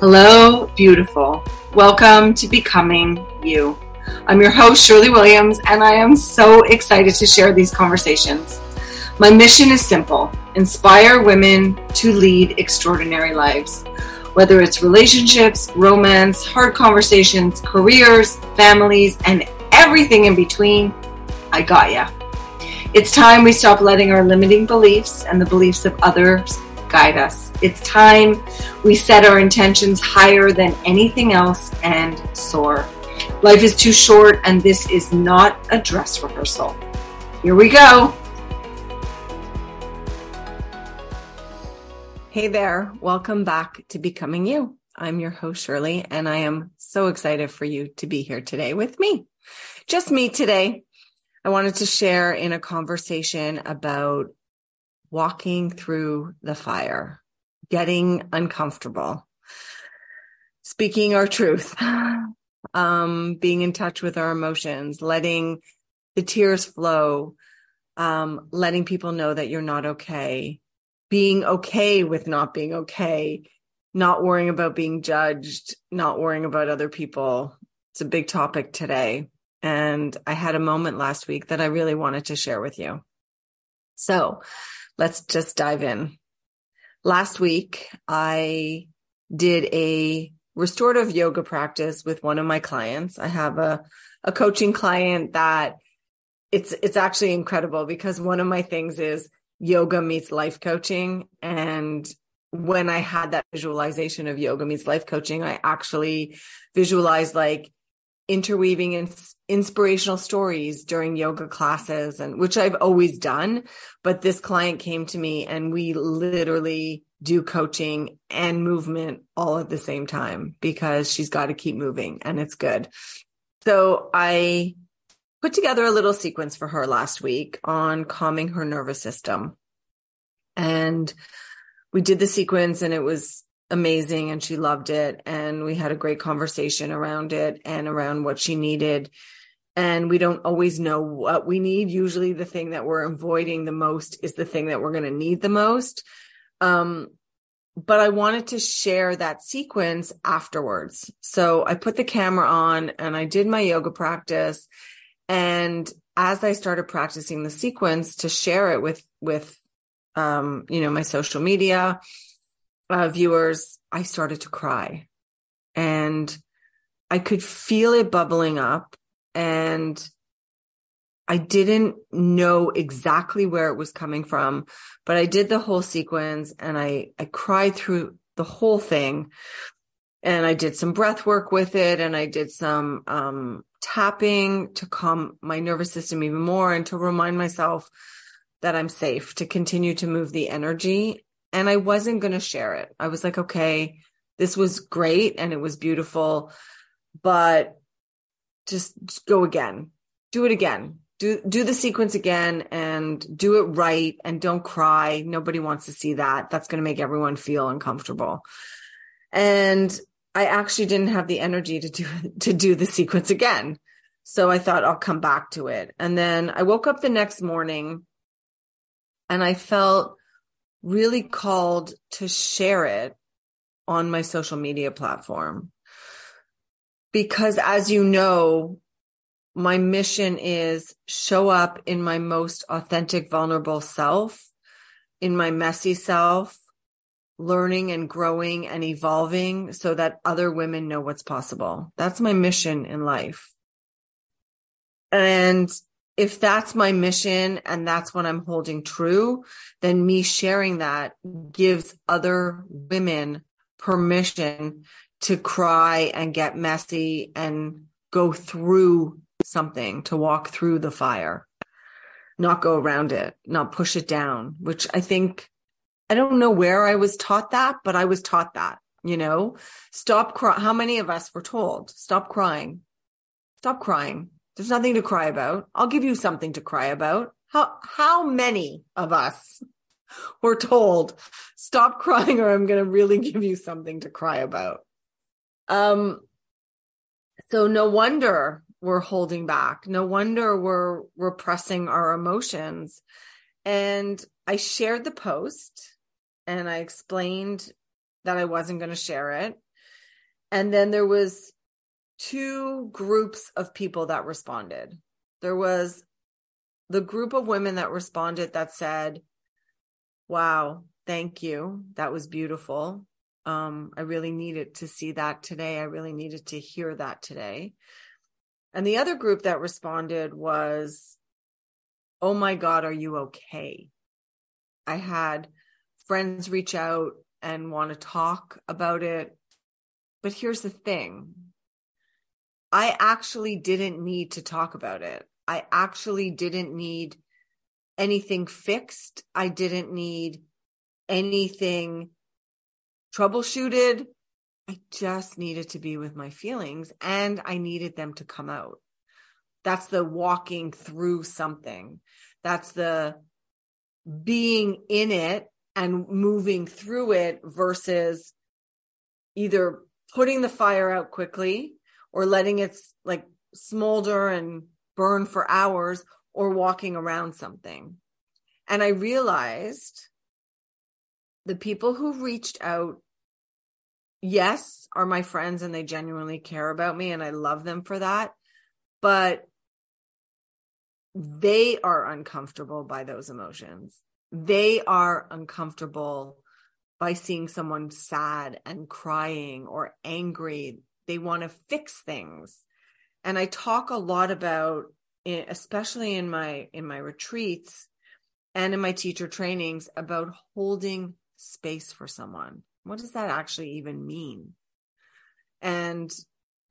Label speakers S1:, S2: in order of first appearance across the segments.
S1: Hello, beautiful. Welcome to Becoming You. I'm your host, Shirlee Williams, and I am so excited to share these conversations. My mission is simple inspire women to lead extraordinary lives. Whether it's relationships, romance, hard conversations, careers, families, and everything in between, I got ya. It's time we stop letting our limiting beliefs and the beliefs of others guide us. It's time we set our intentions higher than anything else and soar. Life is too short, and this is not a dress rehearsal. Here we go. Hey there, welcome back to Becoming You. I'm your host, Shirlee, and I am so excited for you to be here today with me. Just me today. I wanted to share in a conversation about walking through the fire, getting uncomfortable, speaking our truth, um, being in touch with our emotions, letting the tears flow, um, letting people know that you're not okay, being okay with not being okay, not worrying about being judged, not worrying about other people. It's a big topic today. And I had a moment last week that I really wanted to share with you. So let's just dive in. Last week, I did a restorative yoga practice with one of my clients. I have a, a coaching client that it's, it's actually incredible because one of my things is yoga meets life coaching. And when I had that visualization of yoga meets life coaching, I actually visualized like interweaving in, inspirational stories during yoga classes and which I've always done. But this client came to me and we literally do coaching and movement all at the same time because she's got to keep moving and it's good. So I put together a little sequence for her last week on calming her nervous system. And we did the sequence and it was amazing and she loved it. And we had a great conversation around it and around what she needed. And we don't always know what we need. Usually the thing that we're avoiding the most is the thing that we're going to need the most. Um, but I wanted to share that sequence afterwards. So I put the camera on and I did my yoga practice. And as I started practicing the sequence to share it with, with, um, you know, my social media, uh, viewers, I started to cry. And I could feel it bubbling up. And I didn't know exactly where it was coming from, but I did the whole sequence and I, I cried through the whole thing. And I did some breath work with it and I did some, um, tapping to calm my nervous system even more and to remind myself that I'm safe to continue to move the energy and I wasn't going to share it. I was like, okay, this was great and it was beautiful, but just, just go again. Do it again. Do do the sequence again and do it right and don't cry. Nobody wants to see that. That's going to make everyone feel uncomfortable. And I actually didn't have the energy to do to do the sequence again. So I thought I'll come back to it. And then I woke up the next morning and I felt really called to share it on my social media platform. Because as you know, my mission is show up in my most authentic, vulnerable self, in my messy self, learning and growing and evolving so that other women know what's possible. That's my mission in life. And if that's my mission and that's what I'm holding true, then me sharing that gives other women permission to cry and get messy and go through something, to walk through the fire, not go around it, not push it down, which I think, I don't know where I was taught that, but I was taught that, you know, stop crying. How many of us were told, stop crying, stop crying there's nothing to cry about. I'll give you something to cry about. How, how many of us were told, stop crying or I'm to really give you something to cry about? Um, so no wonder we're holding back. No wonder we're repressing our emotions. And I shared the post and I explained that I wasn't going to share it. And then there was two groups of people that responded. There was the group of women that responded that said, Wow, thank you. That was beautiful. Um, I really needed to see that today. I really needed to hear that today. And the other group that responded was, Oh my God, are you okay? I had friends reach out and want to talk about it. But here's the thing I actually didn't need to talk about it. I actually didn't need anything fixed. I didn't need anything troubleshooted. I just needed to be with my feelings and I needed them to come out. That's the walking through something. That's the being in it and moving through it versus either putting the fire out quickly or letting it like smolder and burn for hours or walking around something. And I realized the people who reached out, yes, are my friends and they genuinely care about me and I love them for that. But they are uncomfortable by those emotions. They are uncomfortable by seeing someone sad and crying or angry. They want to fix things. And I talk a lot about especially in my in my retreats and in my teacher trainings about holding space for someone. What does that actually even mean? And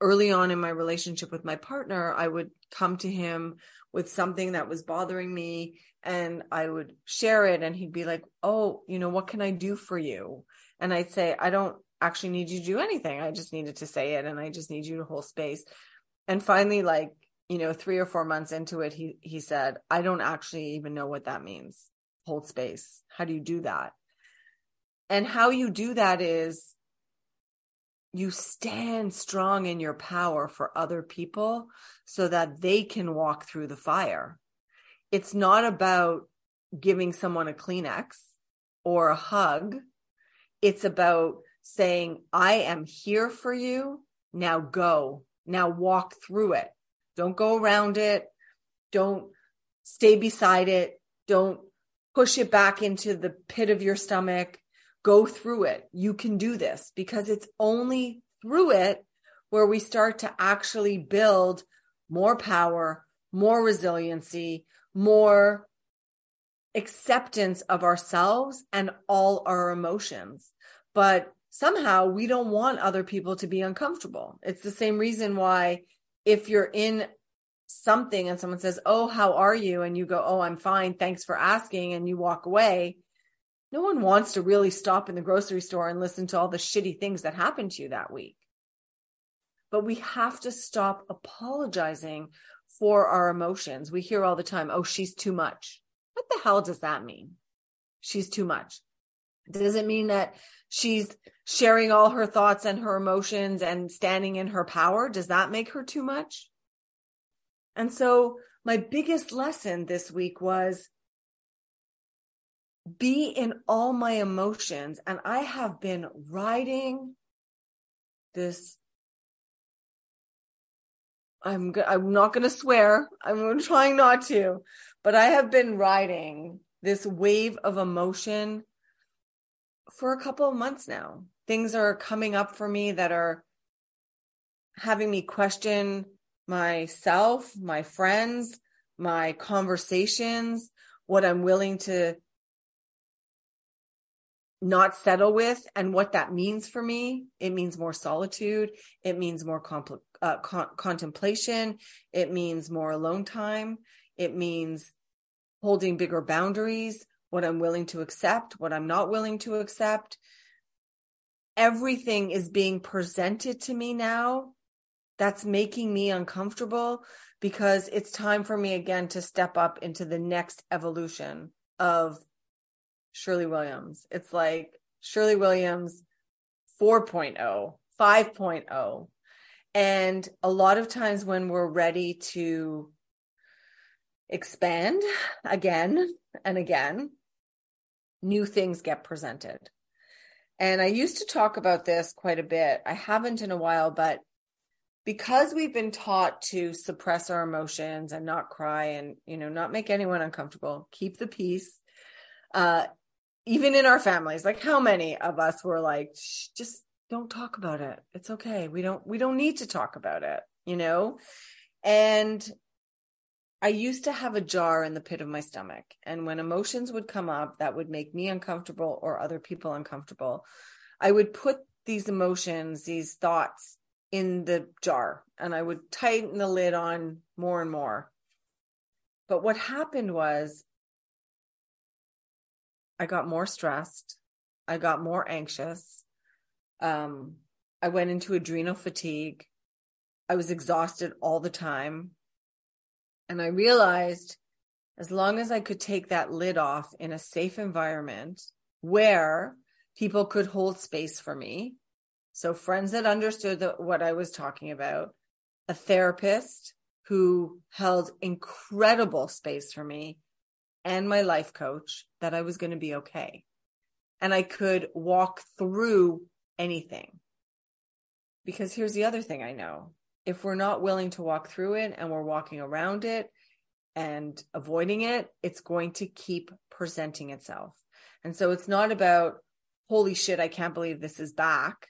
S1: early on in my relationship with my partner, I would come to him with something that was bothering me and I would share it and he'd be like, "Oh, you know, what can I do for you?" And I'd say, "I don't actually need you to do anything. I just needed to say it and I just need you to hold space." And finally like, you know, 3 or 4 months into it, he he said, "I don't actually even know what that means. Hold space. How do you do that?" And how you do that is you stand strong in your power for other people so that they can walk through the fire. It's not about giving someone a Kleenex or a hug. It's about saying, I am here for you. Now go. Now walk through it. Don't go around it. Don't stay beside it. Don't push it back into the pit of your stomach go through it. You can do this because it's only through it where we start to actually build more power, more resiliency, more acceptance of ourselves and all our emotions. But somehow we don't want other people to be uncomfortable. It's the same reason why if you're in something and someone says, Oh, how are you? And you go, Oh, I'm fine. Thanks for asking. And you walk away no one wants to really stop in the grocery store and listen to all the shitty things that happened to you that week. But we have to stop apologizing for our emotions. We hear all the time, oh, she's too much. What the hell does that mean? She's too much. Does it mean that she's sharing all her thoughts and her emotions and standing in her power? Does that make her too much? And so my biggest lesson this week was be in all my emotions. And I have been riding this. I'm I'm not going to swear. I'm trying not to, but I have been riding this wave of emotion for a couple of months now. Things are coming up for me that are having me question myself, my friends, my conversations, what I'm willing to not settle with and what that means for me. It means more solitude. It means more compl- uh, con- contemplation. It means more alone time. It means holding bigger boundaries what i'm willing to accept what i'm not willing to accept everything is being presented to me now that's making me uncomfortable because it's time for me again to step up into the next evolution of Shirlee Williams. It's like Shirlee Williams 4.0, 5.0. And a lot of times when we're ready to expand again and again, new things get presented. And I used to talk about this quite a bit. I haven't in a while, but because we've been taught to suppress our emotions and not cry and, you know, not make anyone uncomfortable, keep the peace. Uh, even in our families, like how many of us were like, just don't talk about it. It's okay. We don't, we don't need to talk about it, you know? And I used to have a jar in the pit of my stomach. And when emotions would come up that would make me uncomfortable or other people uncomfortable, I would put these emotions, these thoughts in the jar and I would tighten the lid on more and more. But what happened was I got more stressed. I got more anxious. Um, I went into adrenal fatigue. I was exhausted all the time. And I realized as long as I could take that lid off in a safe environment where people could hold space for me. So, friends that understood the, what I was talking about, a therapist who held incredible space for me, and my life coach, that I was going to be okay. And I could walk through anything. Because here's the other thing I know if we're not willing to walk through it and we're walking around it and avoiding it, it's going to keep presenting itself. And so it's not about, holy shit, I can't believe this is back.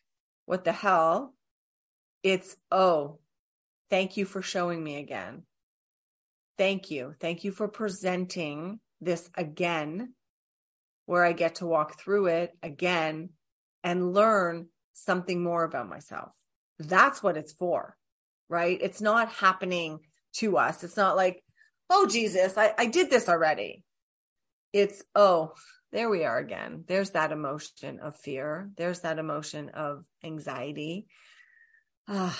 S1: What the hell? It's, oh, thank you for showing me again. Thank you. Thank you for presenting this again, where I get to walk through it again and learn something more about myself. That's what it's for right? It's not happening to us. It's not like, oh, Jesus, I, I did this already. It's, oh, there we are again. There's that emotion of fear. There's that emotion of anxiety. Ah,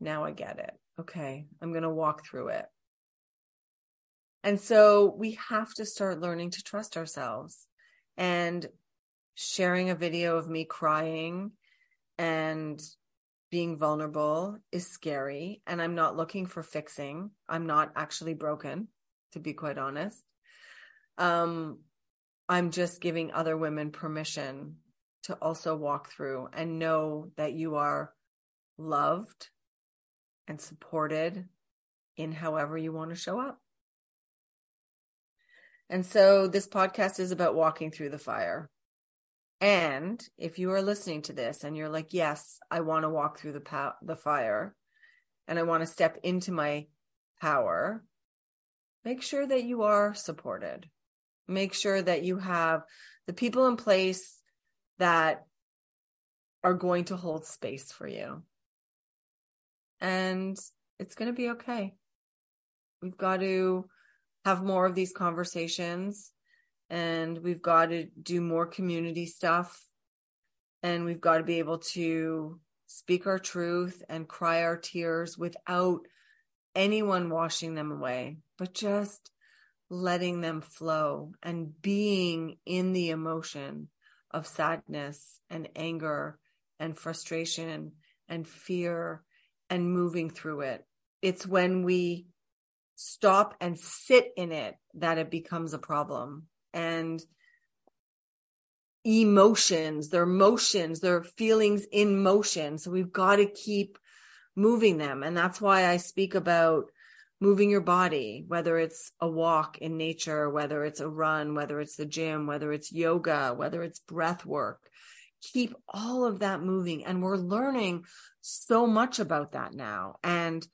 S1: now I get it. Okay, I'm going to walk through it. And so we have to start learning to trust ourselves and sharing a video of me crying and being vulnerable is scary and I'm not looking for fixing. I'm not actually broken, to be quite honest. Um, I'm just giving other women permission to also walk through and know that you are loved and supported in however you want to show up. And so this podcast is about walking through the fire. And if you are listening to this and you're like, yes, I want to walk through the pow- the fire and I want to step into my power, make sure that you are supported. Make sure that you have the people in place that are going to hold space for you. And it's going to be okay. We've got to have more of these conversations and we've got to do more community stuff. And we've got to be able to speak our truth and cry our tears without anyone washing them away but just letting them flow and being in the emotion of sadness and anger and frustration and fear and moving through it. It's when we stop and sit in it that it becomes a problem and emotions, their motions, their feelings in motion. So we've got to keep moving them. And that's why I speak about moving your body, whether it's a walk in nature, whether it's a run, whether it's the gym, whether it's yoga, whether it's breath work. Keep all of that moving. And we're learning so much about that now. And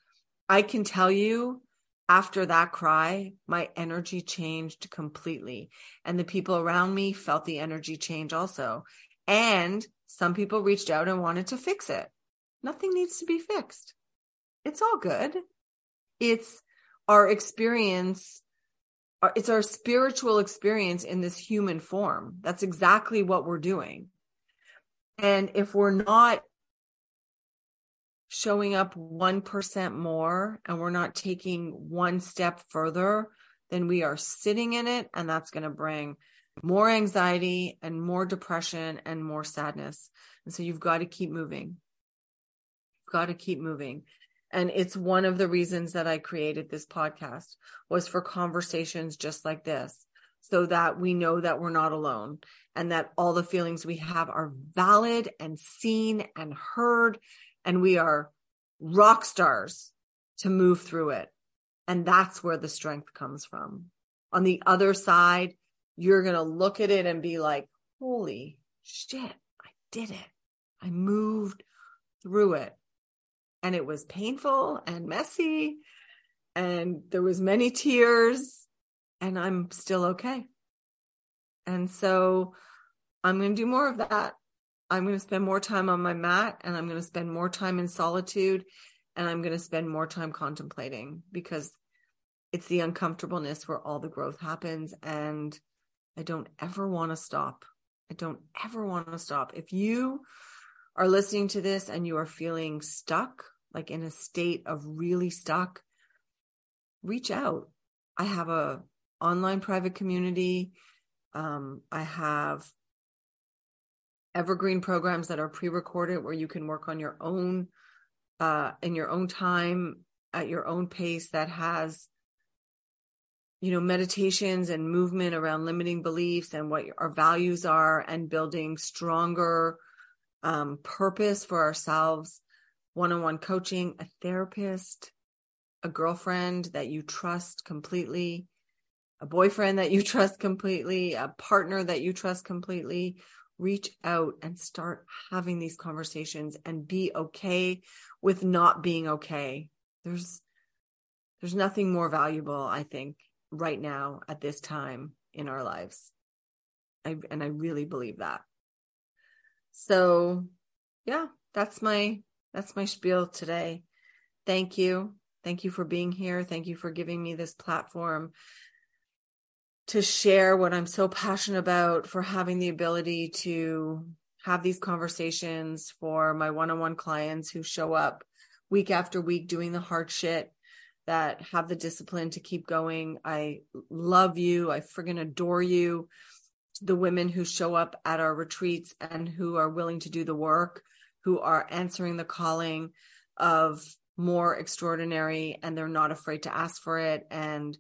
S1: I can tell you after that cry, my energy changed completely. And the people around me felt the energy change also. And some people reached out and wanted to fix it. Nothing needs to be fixed. It's all good. It's our experience. Uh, it's our spiritual experience in this human form. That's exactly what we're doing. And if we're not showing up 1% more and we're not taking one step further, then we are sitting in it. And that's going to bring more anxiety and more depression and more sadness. And so you've got to keep moving. You've got to keep moving. And it's one of the reasons that I created this podcast was for conversations just like this so that we know that we're not alone and that all the feelings we have are valid and seen and heard. And we are rock stars to move through it. And that's where the strength comes from. On the other side, you're going to look at it and be like, holy shit, I did it. I moved through it. And it was painful and messy. And there was many tears and I'm still okay. And so I'm going to do more of that. I'm going to spend more time on my mat and I'm going to spend more time in solitude and I'm going to spend more time contemplating because it's the uncomfortableness where all the growth happens. And I don't ever want to stop. I don't ever want to stop. If you are listening to this and you are feeling stuck, like in a state of really stuck, reach out. I have a online private community. Um, I have evergreen programs that are pre-recorded where you can work on your own uh, in your own time at your own pace that has you know meditations and movement around limiting beliefs and what our values are and building stronger um, purpose for ourselves. One-on-one coaching a therapist a girlfriend that you trust completely a boyfriend that you trust completely a partner that you trust completely reach out and start having these conversations and be okay with not being okay. There's there's nothing more valuable i think right now at this time in our lives. I, and i really believe that. So yeah that's my that's my spiel today. Thank you. Thank you for being here. Thank you for giving me this platform to share what I'm so passionate about, for having the ability to have these conversations for my one on one clients who show up week after week doing the hard shit that have the discipline to keep going. I love you. I friggin' adore you. The women who show up at our retreats and who are willing to do the work, who are answering the calling of more extraordinary and they're not afraid to ask for it and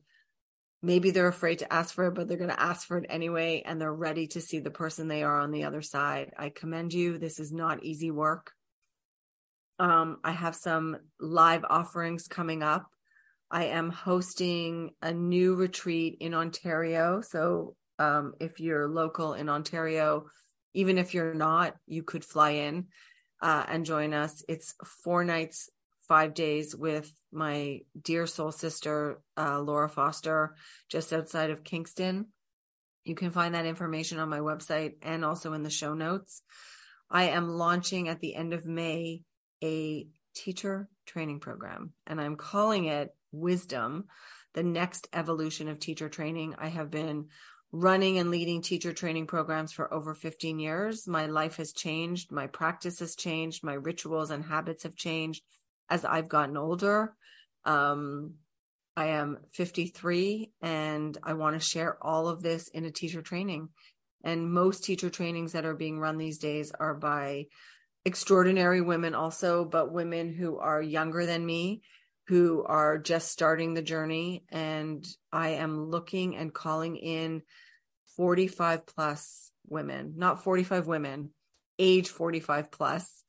S1: maybe they're afraid to ask for it, but they're going to ask for it anyway, and they're ready to see the person they are on the other side. I commend you. This is not easy work. Um, I have some live offerings coming up. I am hosting a new retreat in Ontario. So, um, if you're local in Ontario, even if you're not, you could fly in uh, and join us. It's four nights five days with my dear soul sister, uh, Laura Foster, just outside of Kingston. You can find that information on my website and also in the show notes. I am launching at the end of May a teacher training program, and I'm calling it Wisdom, the next evolution of teacher training. I have been running and leading teacher training programs for over 15 years. My life has changed. My practice has changed. My rituals and habits have changed as I've gotten older. Um, I am 53 and I want to share all of this in a teacher training. And most teacher trainings that are being run these days are by extraordinary women, also, but women who are younger than me, who are just starting the journey. And I am looking and calling in 45 plus women, not 45 women, age 45 plus,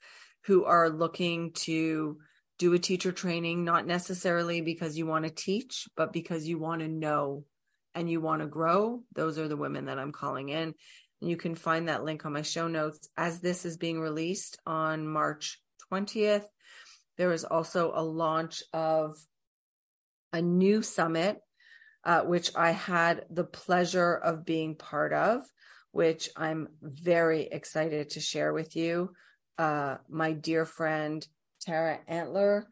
S1: who are looking to do a teacher training, not necessarily because you want to teach, but because you want to know and you want to grow. Those are the women that I'm calling in. And you can find that link on my show notes as this is being released on March 20th. There is also a launch of a new summit, uh, which I had the pleasure of being part of, which I'm very excited to share with you. Uh, my dear friend, Tara Antler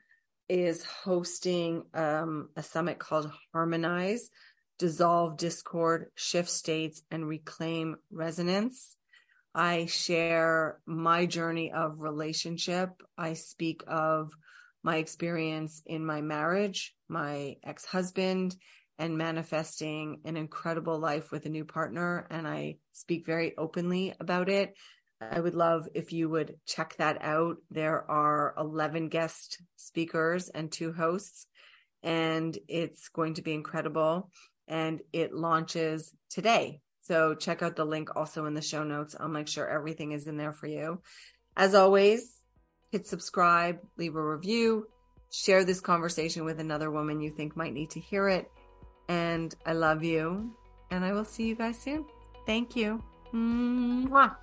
S1: is hosting um, a summit called Harmonize, Dissolve Discord, Shift States, and Reclaim Resonance. I share my journey of relationship. I speak of my experience in my marriage, my ex husband, and manifesting an incredible life with a new partner. And I speak very openly about it I would love if you would check that out. There are 11 guest speakers and two hosts, and it's going to be incredible. and it launches today. So check out the link also in the show notes. I'll make sure everything is in there for you. As always, hit subscribe, leave a review, share this conversation with another woman you think might need to hear it. And I love you. And I will see you guys soon. Thank you. Mwah.